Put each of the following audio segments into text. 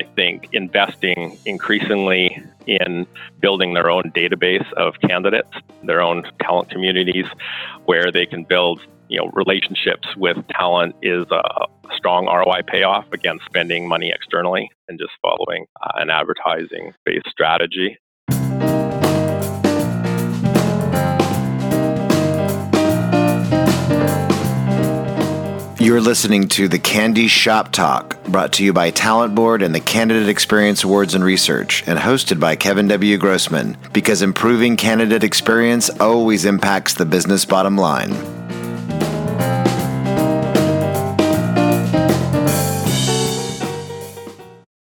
I think investing increasingly in building their own database of candidates, their own talent communities, where they can build you know relationships with talent is a strong ROI payoff against spending money externally and just following uh, an advertising based strategy. You're listening to the CandEs Shop Talk, brought to you by Talent Board and the Candidate Experience Awards and Research, and hosted by Kevin W. Grossman, because improving candidate experience always impacts the business bottom line.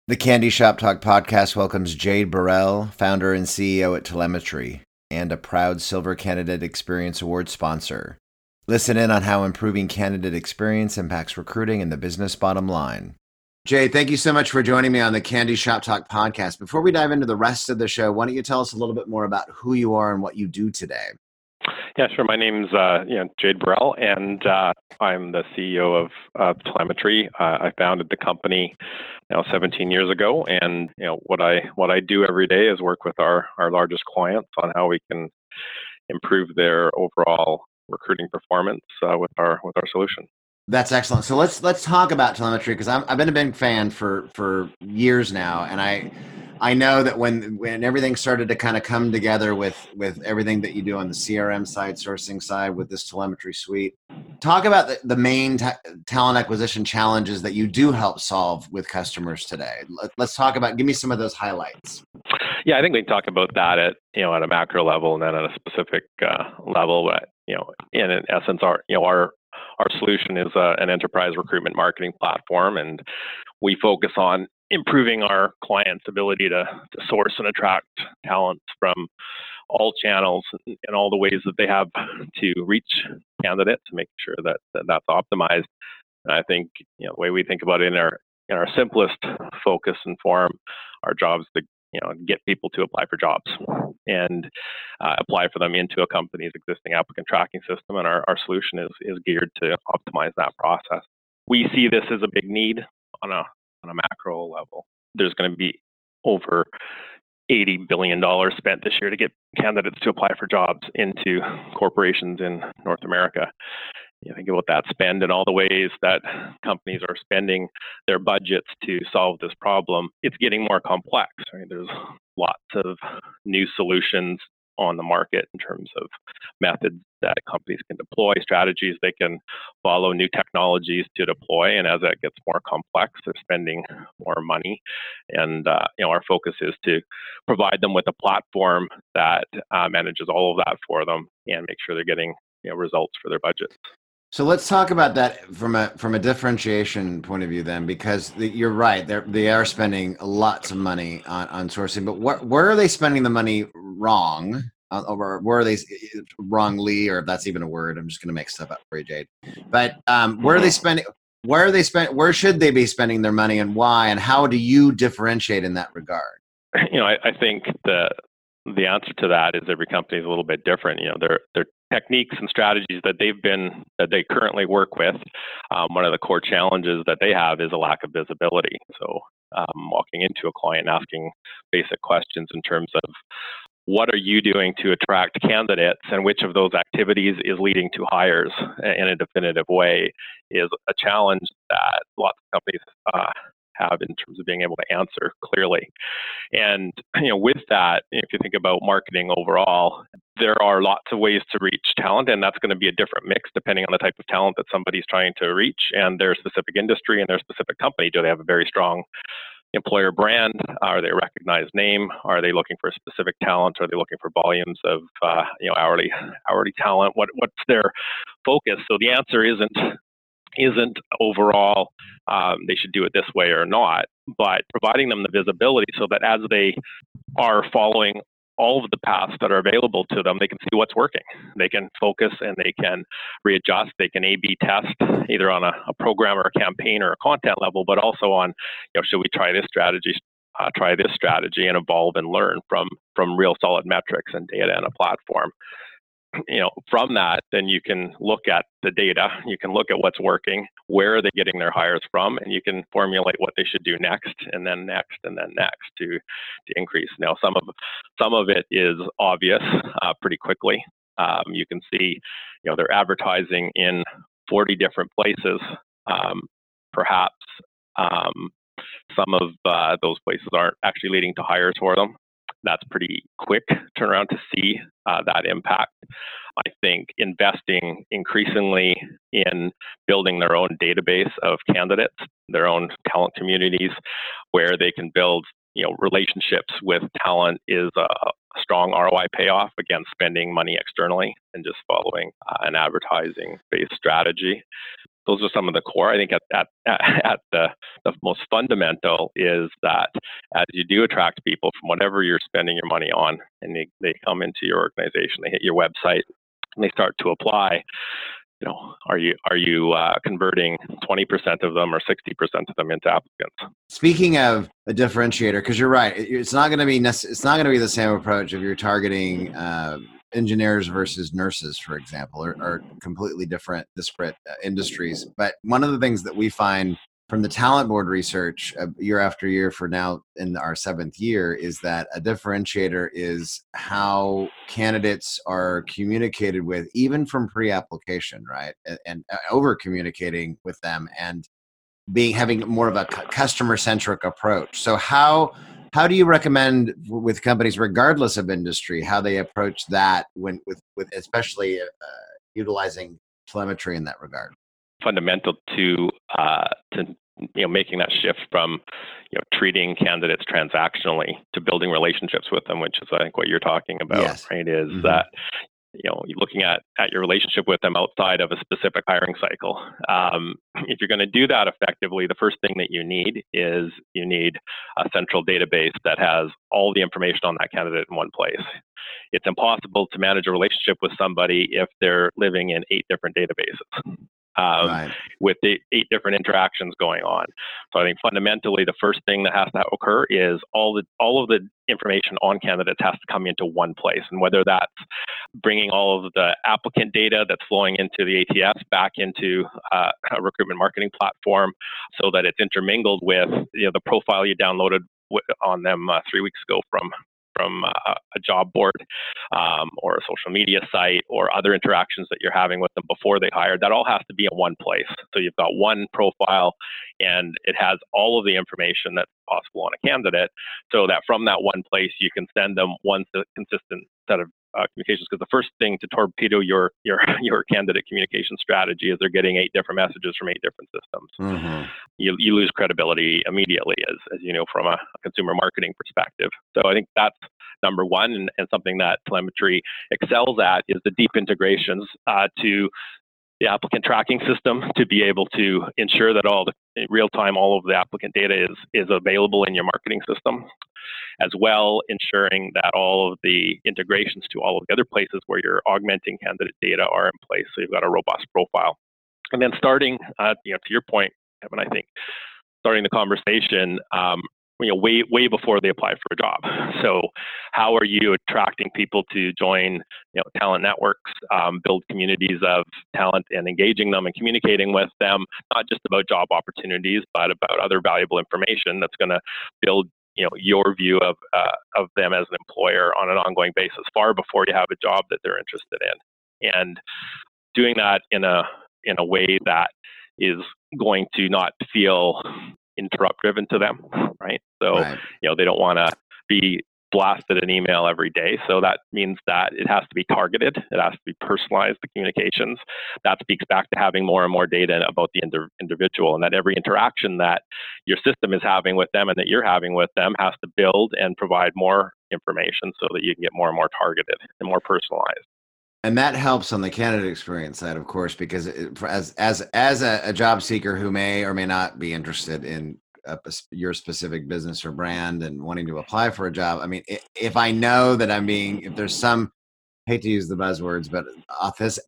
The CandEs Shop Talk podcast welcomes Jade Bourelle, founder and CEO at Talemetry, and a proud Silver Candidate Experience Award sponsor. Listen in on how improving candidate experience impacts recruiting and the business bottom line. Jay, thank you so much for joining me on the CandEs Shop Talk podcast. Before we dive into the rest of the show, why don't you tell us a little bit more about who you are and what you do today? Yeah, sure. My name's uh, you know, Jade Bourelle, and uh, I'm the CEO of uh, Talemetry. I founded the company now 17 years ago, and you know what I what I do every day is work with our our largest clients on how we can improve their overall recruiting performance uh, with our with our solution. That's excellent. So let's let's talk about Talemetry because I've been a big fan for for years now, and I I know that when when everything started to kind of come together with with everything that you do on the CRM side, sourcing side, with this Talemetry suite, talk about the, the main ta- talent acquisition challenges that you do help solve with customers today. Let, us talk about. Give me some of those highlights. Yeah, I think we can talk about that at you know at a macro level and then at a specific uh, level. But you know, in, in essence, our you know our our solution is uh, an enterprise recruitment marketing platform, and we focus on improving our clients' ability to, to source and attract talent from all channels and all the ways that they have to reach candidates to make sure that, that that's optimized. And I think you know the way we think about it in our in our simplest focus and form, our jobs to you know get people to apply for jobs and uh, apply for them into a company's existing applicant tracking system and our, our solution is is geared to optimize that process we see this as a big need on a on a macro level there's going to be over 80 billion dollars spent this year to get candidates to apply for jobs into corporations in North America you think about that spend and all the ways that companies are spending their budgets to solve this problem, it's getting more complex. Right? There's lots of new solutions on the market in terms of methods that companies can deploy, strategies they can follow, new technologies to deploy. And as that gets more complex, they're spending more money. And uh, you know, our focus is to provide them with a platform that uh, manages all of that for them and make sure they're getting you know, results for their budgets. So let's talk about that from a from a differentiation point of view, then, because the, you're right. They're, they are spending lots of money on, on sourcing, but where where are they spending the money wrong, uh, or where are they wrongly, or if that's even a word? I'm just going to make stuff up for you, Jade. But um, where are they spending? Where are they spend? Where should they be spending their money, and why? And how do you differentiate in that regard? You know, I, I think the the answer to that is every company is a little bit different. You know, their their techniques and strategies that they've been that they currently work with. Um, one of the core challenges that they have is a lack of visibility. So, um, walking into a client asking basic questions in terms of what are you doing to attract candidates and which of those activities is leading to hires in a definitive way is a challenge that lots of companies uh, have in terms of being able to answer clearly. And you know, with that, if you think about marketing overall, there are lots of ways to reach talent, and that's going to be a different mix depending on the type of talent that somebody's trying to reach and their specific industry and their specific company. Do they have a very strong employer brand? Are they a recognized name? Are they looking for specific talent? Are they looking for volumes of uh, you know hourly hourly talent? What what's their focus? So the answer isn't isn't overall um, they should do it this way or not, but providing them the visibility so that as they are following all of the paths that are available to them, they can see what's working. They can focus and they can readjust. They can A/B test either on a, a program or a campaign or a content level, but also on, you know, should we try this strategy? Uh, try this strategy and evolve and learn from from real solid metrics and data and a platform. You know, from that, then you can look at the data, you can look at what's working, where are they getting their hires from, and you can formulate what they should do next, and then next, and then next to to increase. Now, some of some of it is obvious uh, pretty quickly. Um, you can see, you know, they're advertising in 40 different places. Um, perhaps um, some of uh, those places aren't actually leading to hires for them that's pretty quick turnaround to see uh, that impact. I think investing increasingly in building their own database of candidates, their own talent communities, where they can build you know relationships with talent is a strong ROI payoff against spending money externally and just following uh, an advertising based strategy those are some of the core. I think at, at, at the, the most fundamental is that as you do attract people from whatever you're spending your money on, and they, they come into your organization, they hit your website, and they start to apply. You know, are you are you uh, converting 20% of them or 60% of them into applicants? Speaking of a differentiator, because you're right, it's not going to be nece- it's not going to be the same approach if you're targeting. Uh, engineers versus nurses, for example, are, are completely different, disparate uh, industries. But one of the things that we find from the talent board research uh, year after year for now in our seventh year is that a differentiator is how candidates are communicated with even from pre-application right and, and uh, over communicating with them and being having more of a customer centric approach so how how do you recommend with companies regardless of industry how they approach that when with with especially uh, utilizing telemetry in that regard fundamental to uh, to you know making that shift from you know treating candidates transactionally to building relationships with them which is i think what you're talking about yes. right is mm-hmm. that you know looking at at your relationship with them outside of a specific hiring cycle. Um, if you're going to do that effectively the first thing that you need is you need a central database that has all the information on that candidate in one place. It's impossible to manage a relationship with somebody if they're living in eight different databases um, right. with the eight different interactions going on. So I think fundamentally the first thing that has to occur is all the all of the information on candidates has to come into one place, and whether that's bringing all of the applicant data that's flowing into the ATS back into uh, a recruitment marketing platform, so that it's intermingled with you know the profile you downloaded on them uh, three weeks ago from from a, a job board um, or a social media site or other interactions that you're having with them before they hire, that all has to be in one place. So you've got one profile and it has all of the information that's possible on a candidate so that from that one place you can send them one consistent set of uh, communications because the first thing to torpedo your your your candidate communication strategy is they're getting eight different messages from eight different systems. Mm-hmm. You, you lose credibility immediately, as as you know from a, consumer marketing perspective. So I think that's number one, and, and something that Talemetry excels at is the deep integrations uh, to the applicant tracking system to be able to ensure that all the real time all of the applicant data is is available in your marketing system as well ensuring that all of the integrations to all of the other places where you're augmenting candidate data are in place. So you've got a robust profile. And then starting uh, you know to your point kevin i think starting the conversation um, you know way way before they apply for a job. So how are you attracting people to join you know talent networks um, build communities of talent and engaging them and communicating with them not just about job opportunities but about other valuable information that's going to build you know your view of uh, of them as an employer on an ongoing basis far before you have a job that they're interested in? And doing that in a in a way that is going to not feel interruptive to them, right? So, right. you know, they don't want to be blasted an email every day. So that means that it has to be targeted. It has to be personalized, the communications. That speaks back to having more and more data about the individual and that every interaction that your system is having with them and that you're having with them has to build and provide more information so that you can get more and more targeted and more personalized and that helps on the candidate experience side, of course, because it, as as as a, a, job seeker who may or may not be interested in a, your specific business or brand and wanting to apply for a job, I mean, if I know that I'm being, if there's some, hate to use the buzzwords, but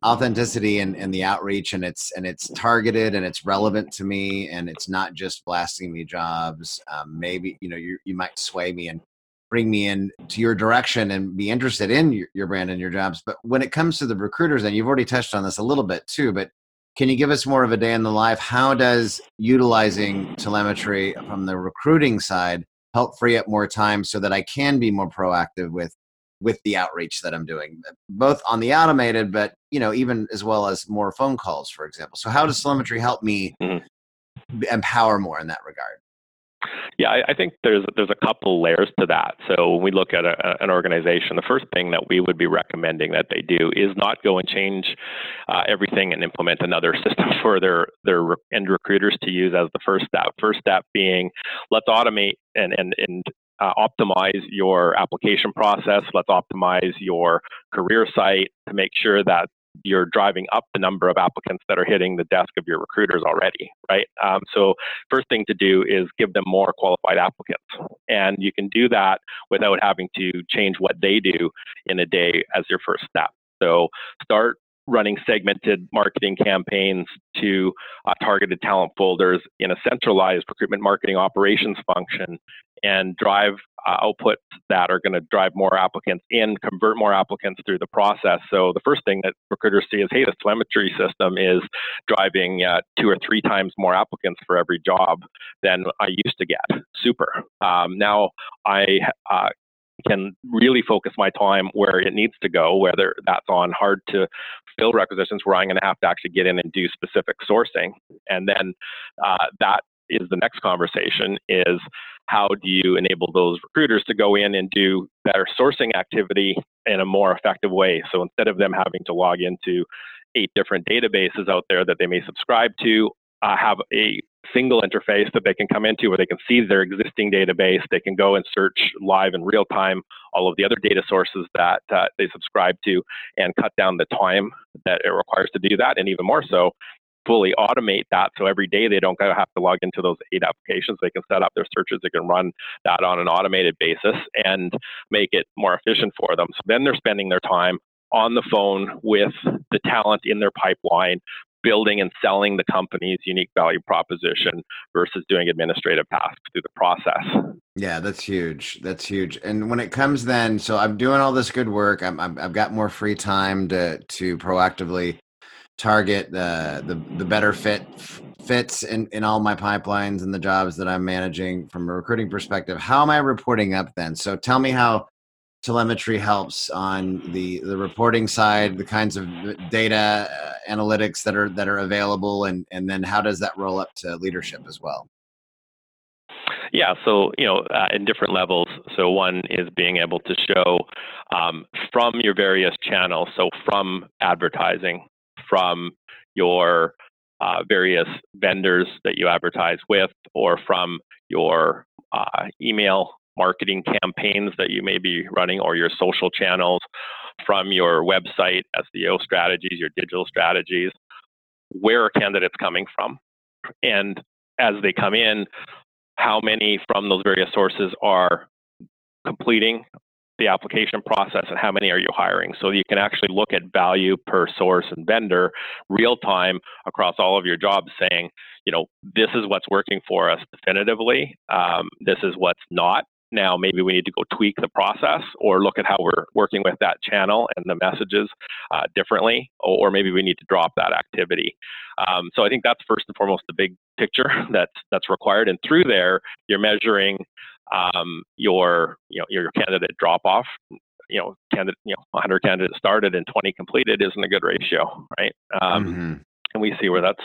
authenticity and, and the outreach, and it's and it's targeted and it's relevant to me, and it's not just blasting me jobs. Um, maybe you know you you might sway me and bring me in to your direction and be interested in your, your brand and your jobs. But when it comes to the recruiters, and you've already touched on this a little bit too, but can you give us more of a day in the life? How does utilizing Talemetry from the recruiting side help free up more time so that I can be more proactive with with the outreach that I'm doing, both on the automated, but you know, even as well as more phone calls, for example. So, how does Talemetry help me mm-hmm. empower more in that regard? Yeah, I, I, think there's there's a couple layers to that. So when we look at a, an organization, the first thing that we would be recommending that they do is not go and change uh, everything and implement another system for their their end recruiters to use as the first step. First step being, let's automate and and and uh, optimize your application process. Let's optimize your career site to make sure that you're driving up the number of applicants that are hitting the desk of your recruiters already, right? Um, so first thing to do is give them more qualified applicants, and you can do that without having to change what they do in a day as your first step. So start running segmented marketing campaigns to uh, targeted talent folders in a centralized recruitment marketing operations function and drive uh, outputs that are going to drive more applicants in, convert more applicants through the process. So the first thing that recruiters see is, hey, this Talemetry system is driving uh, two or three times more applicants for every job than I used to get. Super. Um, now I uh, can really focus my time where it needs to go, whether that's on hard to fill requisitions where I'm going to have to actually get in and do specific sourcing. And then uh, that is the next conversation is how do you enable those recruiters to go in and do better sourcing activity in a more effective way? So instead of them having to log into eight different databases out there that they may subscribe to, uh, have a single interface that they can come into where they can see their existing database. They can go and search live in real time all of the other data sources that uh, they subscribe to and cut down the time that it requires to do that. And even more so, fully automate that so every day they don't have to log into those eight applications they can set up their searches they can run that on an automated basis and make it more efficient for them so then they're spending their time on the phone with the talent in their pipeline building and selling the company's unique value proposition versus doing administrative tasks through the process. Yeah, that's huge. That's huge. And when it comes then, so I'm doing all this good work. I'm, i have got more free time to to proactively target the the, the better fit fits in, in all my pipelines and the jobs that I'm managing from a recruiting perspective. How am I reporting up then? So tell me how Talemetry helps on the the reporting side the kinds of data uh, analytics that are that are available and and then how does that roll up to leadership as well yeah, so you know, uh, in different levels. So one is being able to show um, from your various channels. So from advertising, from your uh, various vendors that you advertise with, or from your uh, email marketing campaigns that you may be running or your social channels from your website, SEO strategies, your digital strategies. Where are candidates coming from? And as they come in, how many from those various sources are completing the application process and how many are you hiring so you can actually look at value per source and vendor real time across all of your jobs saying you know this is what's working for us definitively um, this is what's not now maybe we need to go tweak the process or look at how we're working with that channel and the messages uh, differently, or maybe we need to drop that activity. Um, so I think that's first and foremost the big picture that's that's required. And through there, you're measuring um, your you know your candidate drop off. You know, candidate, you know, 100 candidates started and 20 completed isn't a good ratio, right? Um, mm-hmm and we see where that's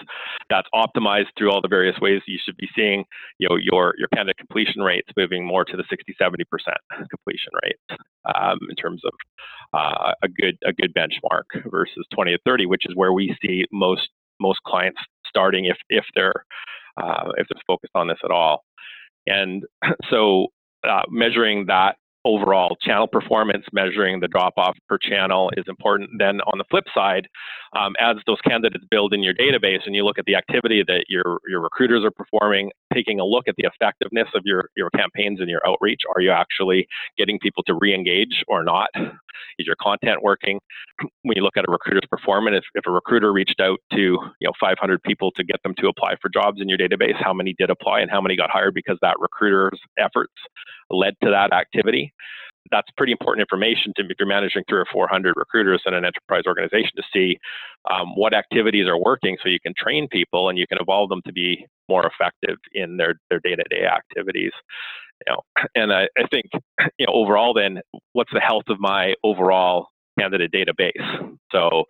that's optimized through all the various ways you should be seeing you know your your candidate completion rates moving more to the 60 70 percent completion rate um, in terms of uh, a good a good benchmark versus 20 to 30 which is where we see most most clients starting if if they're uh, if they're focused on this at all and so uh, measuring that overall channel performance, measuring the drop off per channel is important. Then on the flip side, um, as those candidates build in your database and you look at the activity that your, your recruiters are performing, taking a look at the effectiveness of your, your campaigns and your outreach, are you actually getting people to re-engage or not? Is your content working? When you look at a recruiter's performance, if, if a recruiter reached out to you know 500 people to get them to apply for jobs in your database, how many did apply and how many got hired because that recruiter's efforts led to that activity. That's pretty important information to if you're managing three or 400 recruiters in an enterprise organization to see um, what activities are working so you can train people and you can evolve them to be more effective in their, their day-to-day activities. You know, and I, I think you know overall then what's the health of my overall candidate database? So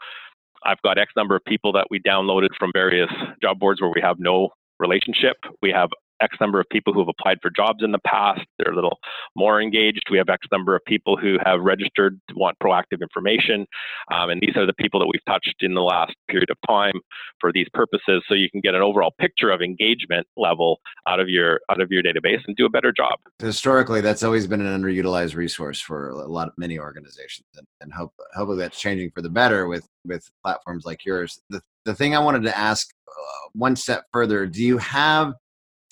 I've got X number of people that we downloaded from various job boards where we have no relationship. We have X number of people who have applied for jobs in the past. They're a little more engaged. We have X number of people who have registered to want proactive information. Um, and these are the people that we've touched in the last period of time for these purposes. So you can get an overall picture of engagement level out of your out of your database and do a better job. Historically, that's always been an underutilized resource for a lot of many organizations. And, and hope hopefully that's changing for the better with with platforms like yours. The the thing I wanted to ask uh, one step further, do you have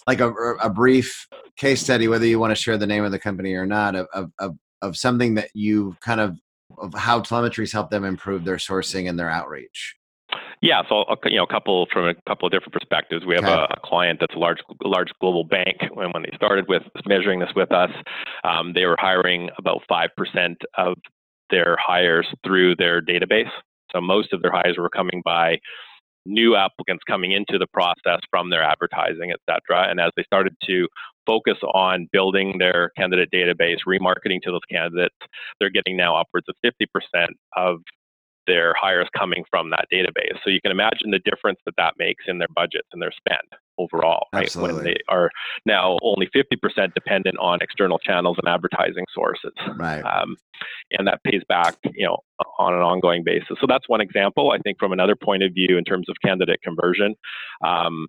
like a, a brief case study, whether you want to share the name of the company or not, of, of, of something that you kind of of how Talemetry's helped them improve their sourcing and their outreach. Yeah, so you know, a couple from a couple of different perspectives. We have okay. a, a, client that's a large, large global bank. When when they started with measuring this with us, um, they were hiring about five percent of their hires through their database. So most of their hires were coming by new applicants coming into the process from their advertising, et cetera. And as they started to focus on building their candidate database, remarketing to those candidates, they're getting now upwards of 50% of their hires coming from that database. So you can imagine the difference that that makes in their budgets and their spend overall, right? Absolutely. When they are now only 50% dependent on external channels and advertising sources. Right. Um, and that pays back, you know, on an ongoing basis. So that's one example. I think from another point of view, in terms of candidate conversion, um,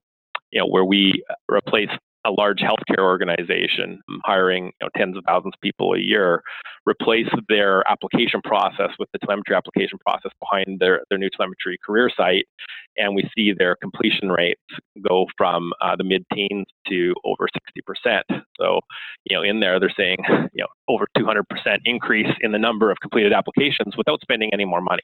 you know, where we replace a large healthcare organization hiring you know, tens of thousands of people a year replace their application process with the Talemetry application process behind their, their new Talemetry career site and we see their completion rates go from uh, the mid-teens to over 60% so you know in there they're saying you know over 200% increase in the number of completed applications without spending any more money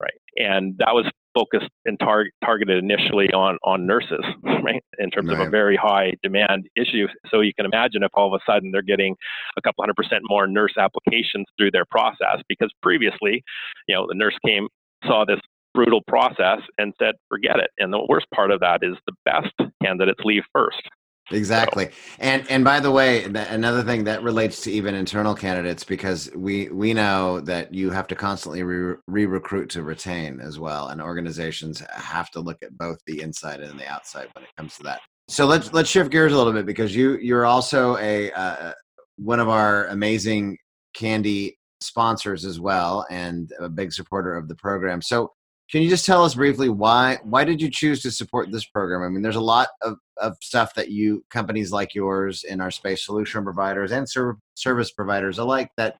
right? And that was focused and tar- targeted initially on on nurses, right? In terms right. of a very high demand issue. So you can imagine if all of a sudden they're getting a couple hundred percent more nurse applications through their process, because previously, you know, the nurse came saw this brutal process and said, forget it. And the worst part of that is the best candidates leave first. Exactly. So. And and by the way, another thing that relates to even internal candidates because we we know that you have to constantly re recruit to retain as well, and organizations have to look at both the inside and the outside when it comes to that. So let's let's shift gears a little bit because you you're also a uh, one of our amazing Candy sponsors as well and a big supporter of the program. So can you just tell us briefly why why did you choose to support this program? I mean, there's a lot of, of stuff that you companies like yours in our space, solution providers and ser- service providers alike that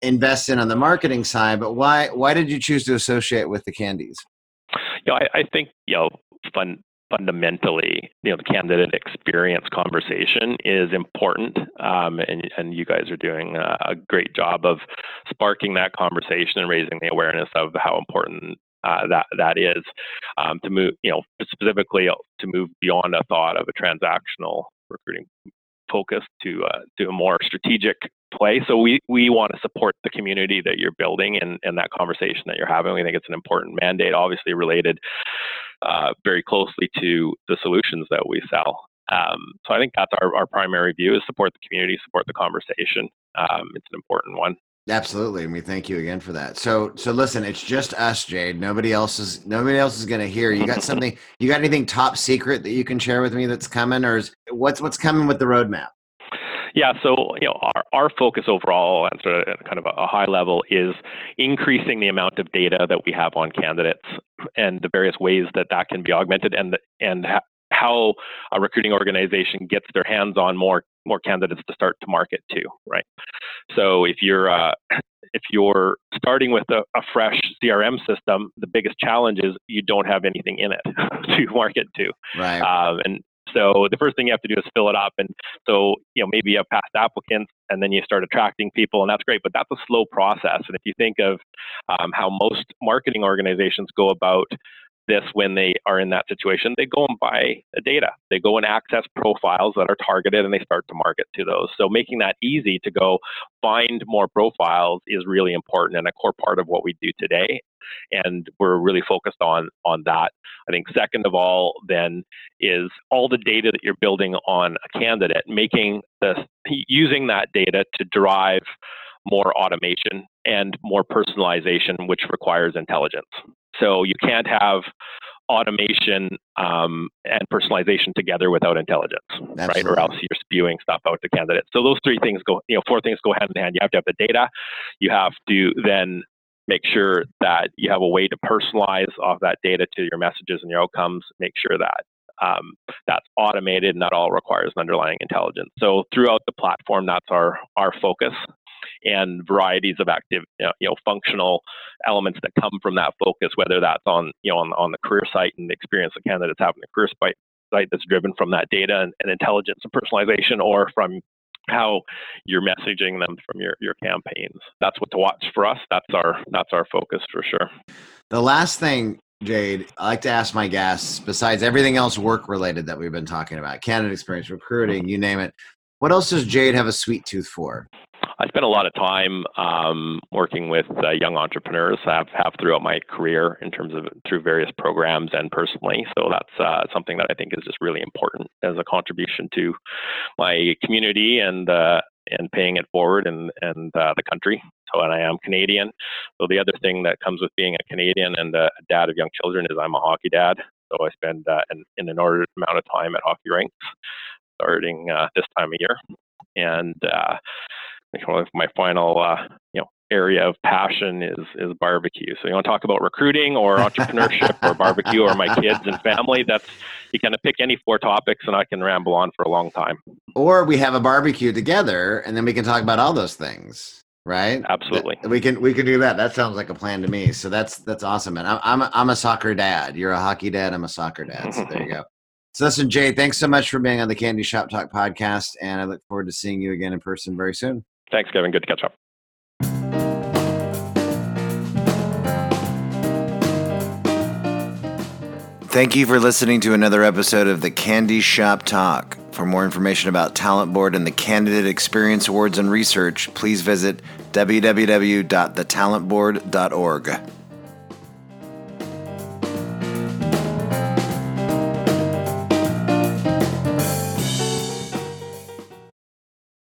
invest in on the marketing side. But why why did you choose to associate with the CandEs? You know, I, I think you know fun fundamentally, you know, the candidate experience conversation is important, um, and and you guys are doing a great job of sparking that conversation and raising the awareness of how important uh, that that is um, to move, you know, specifically to move beyond a thought of a transactional recruiting focus to uh, to a more strategic play. So we we want to support the community that you're building and and that conversation that you're having. We think it's an important mandate, obviously related uh, very closely to the solutions that we sell. Um, so I think that's our, our primary view is support the community, support the conversation. Um, it's an important one. Absolutely, and we thank you again for that. So, so listen, it's just us, Jade. Nobody else is. Nobody else is going to hear. You got something? You got anything top secret that you can share with me that's coming, or is what's what's coming with the roadmap? Yeah, so you know, our, our focus overall, and sort of kind of a, high level, is increasing the amount of data that we have on candidates and the various ways that that can be augmented, and and how a recruiting organization gets their hands on more more candidates to start to market to, right? So if you're uh, if you're starting with a, a, fresh CRM system, the biggest challenge is you don't have anything in it to market to, right? Um, and so the first thing you have to do is fill it up. And so you know maybe you have past applicants, and then you start attracting people, and that's great. But that's a slow process. And if you think of um, how most marketing organizations go about this when they are in that situation. They go and buy the data. They go and access profiles that are targeted and they start to market to those. So making that easy to go find more profiles is really important and a core part of what we do today. And we're really focused on on that. I think second of all, then is all the data that you're building on a candidate, making the using that data to drive more automation and more personalization, which requires intelligence. So you can't have automation um, and personalization together without intelligence, Absolutely. right? Or else you're spewing stuff out to candidates. So those three things go, you know, four things go hand in hand. You have to have the data. You have to then make sure that you have a way to personalize off that data to your messages and your outcomes. Make sure that um, that's automated and that all requires an underlying intelligence. So throughout the platform, that's our our focus and varieties of active, you know, functional elements that come from that focus, whether that's on, you know, on, on the career site and the experience the candidates have in the career site, site that's driven from that data and, and intelligence and personalization, or from how you're messaging them from your, your campaigns. That's what to watch for us. That's our that's our focus for sure. The last thing, Jade, I like to ask my guests, besides everything else work related that we've been talking about, candidate experience, recruiting, you name it, what else does Jade have a sweet tooth for? I spent a lot of time um, working with uh, young entrepreneurs. Have have throughout my career in terms of through various programs and personally. So that's uh, something that I think is just really important as a contribution to my community and uh, and paying it forward and and uh, the country. So and I am Canadian. So the other thing that comes with being a Canadian and a dad of young children is I'm a hockey dad. So I spend uh, an, an inordinate amount of time at hockey rinks starting uh, this time of year. And my final uh, you know area of passion is is barbecue. So you want to talk about recruiting or entrepreneurship or barbecue or my kids and family? That's you kind of pick any four topics and I can ramble on for a long time. Or we have a barbecue together and then we can talk about all those things. Right. Absolutely. We can we can do that. That sounds like a plan to me. So that's that's awesome, man. I'm I'm a, I'm a soccer dad. You're a hockey dad. I'm a soccer dad. So there you go. So listen, Jay, thanks so much for being on the CandEs Shop Talk podcast, and I look forward to seeing you again in person very soon. Thanks, Kevin. Good to catch up. Thank you for listening to another episode of the CandEs Shop Talk. For more information about Talent Board and the Candidate Experience Awards and research, please visit www.thetalentboard.org.